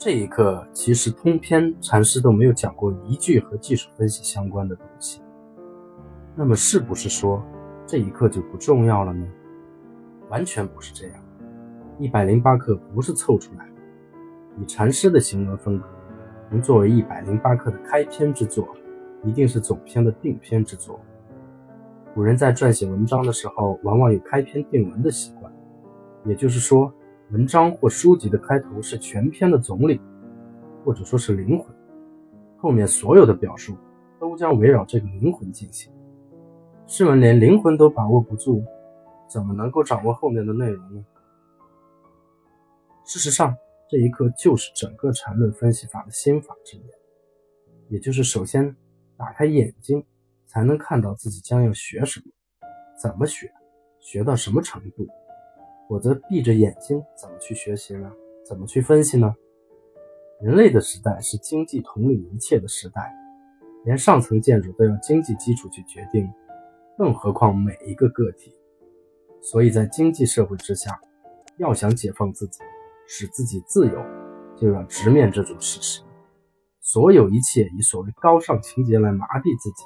这一刻，其实通篇禅师都没有讲过一句和技术分析相关的东西。那么，是不是说这一课就不重要了呢？完全不是这样。一百零八课不是凑出来的，以禅师的行文风格，能作为一百零八课的开篇之作，一定是总篇的定篇之作。古人在撰写文章的时候，往往有开篇定文的习惯，也就是说。文章或书籍的开头是全篇的总理，或者说是灵魂，后面所有的表述都将围绕这个灵魂进行。试问，连灵魂都把握不住，怎么能够掌握后面的内容呢？事实上，这一课就是整个禅论分析法的心法之言，也就是首先打开眼睛，才能看到自己将要学什么，怎么学，学到什么程度。否则，闭着眼睛怎么去学习呢？怎么去分析呢？人类的时代是经济统领一切的时代，连上层建筑都要经济基础去决定，更何况每一个个体。所以在经济社会之下，要想解放自己，使自己自由，就要直面这种事实。所有一切以所谓高尚情节来麻痹自己，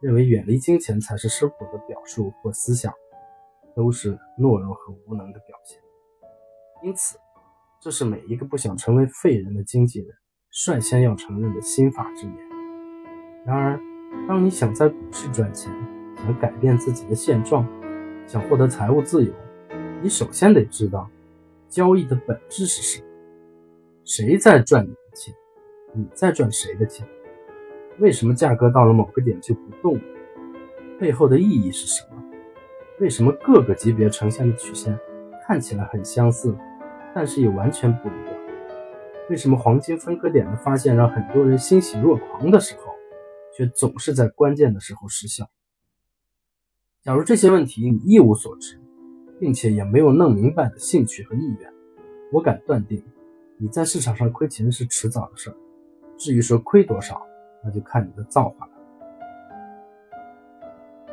认为远离金钱才是生活的表述或思想。都是懦弱和无能的表现，因此，这是每一个不想成为废人的经纪人率先要承认的心法之言。然而，当你想在股市赚钱，想改变自己的现状，想获得财务自由，你首先得知道交易的本质是什么。谁在赚你的钱？你在赚谁的钱？为什么价格到了某个点就不动？背后的意义是什么？为什么各个级别呈现的曲线看起来很相似，但是又完全不一样？为什么黄金分割点的发现让很多人欣喜若狂的时候，却总是在关键的时候失效？假如这些问题你一无所知，并且也没有弄明白的兴趣和意愿，我敢断定，你在市场上亏钱是迟早的事儿。至于说亏多少，那就看你的造化了。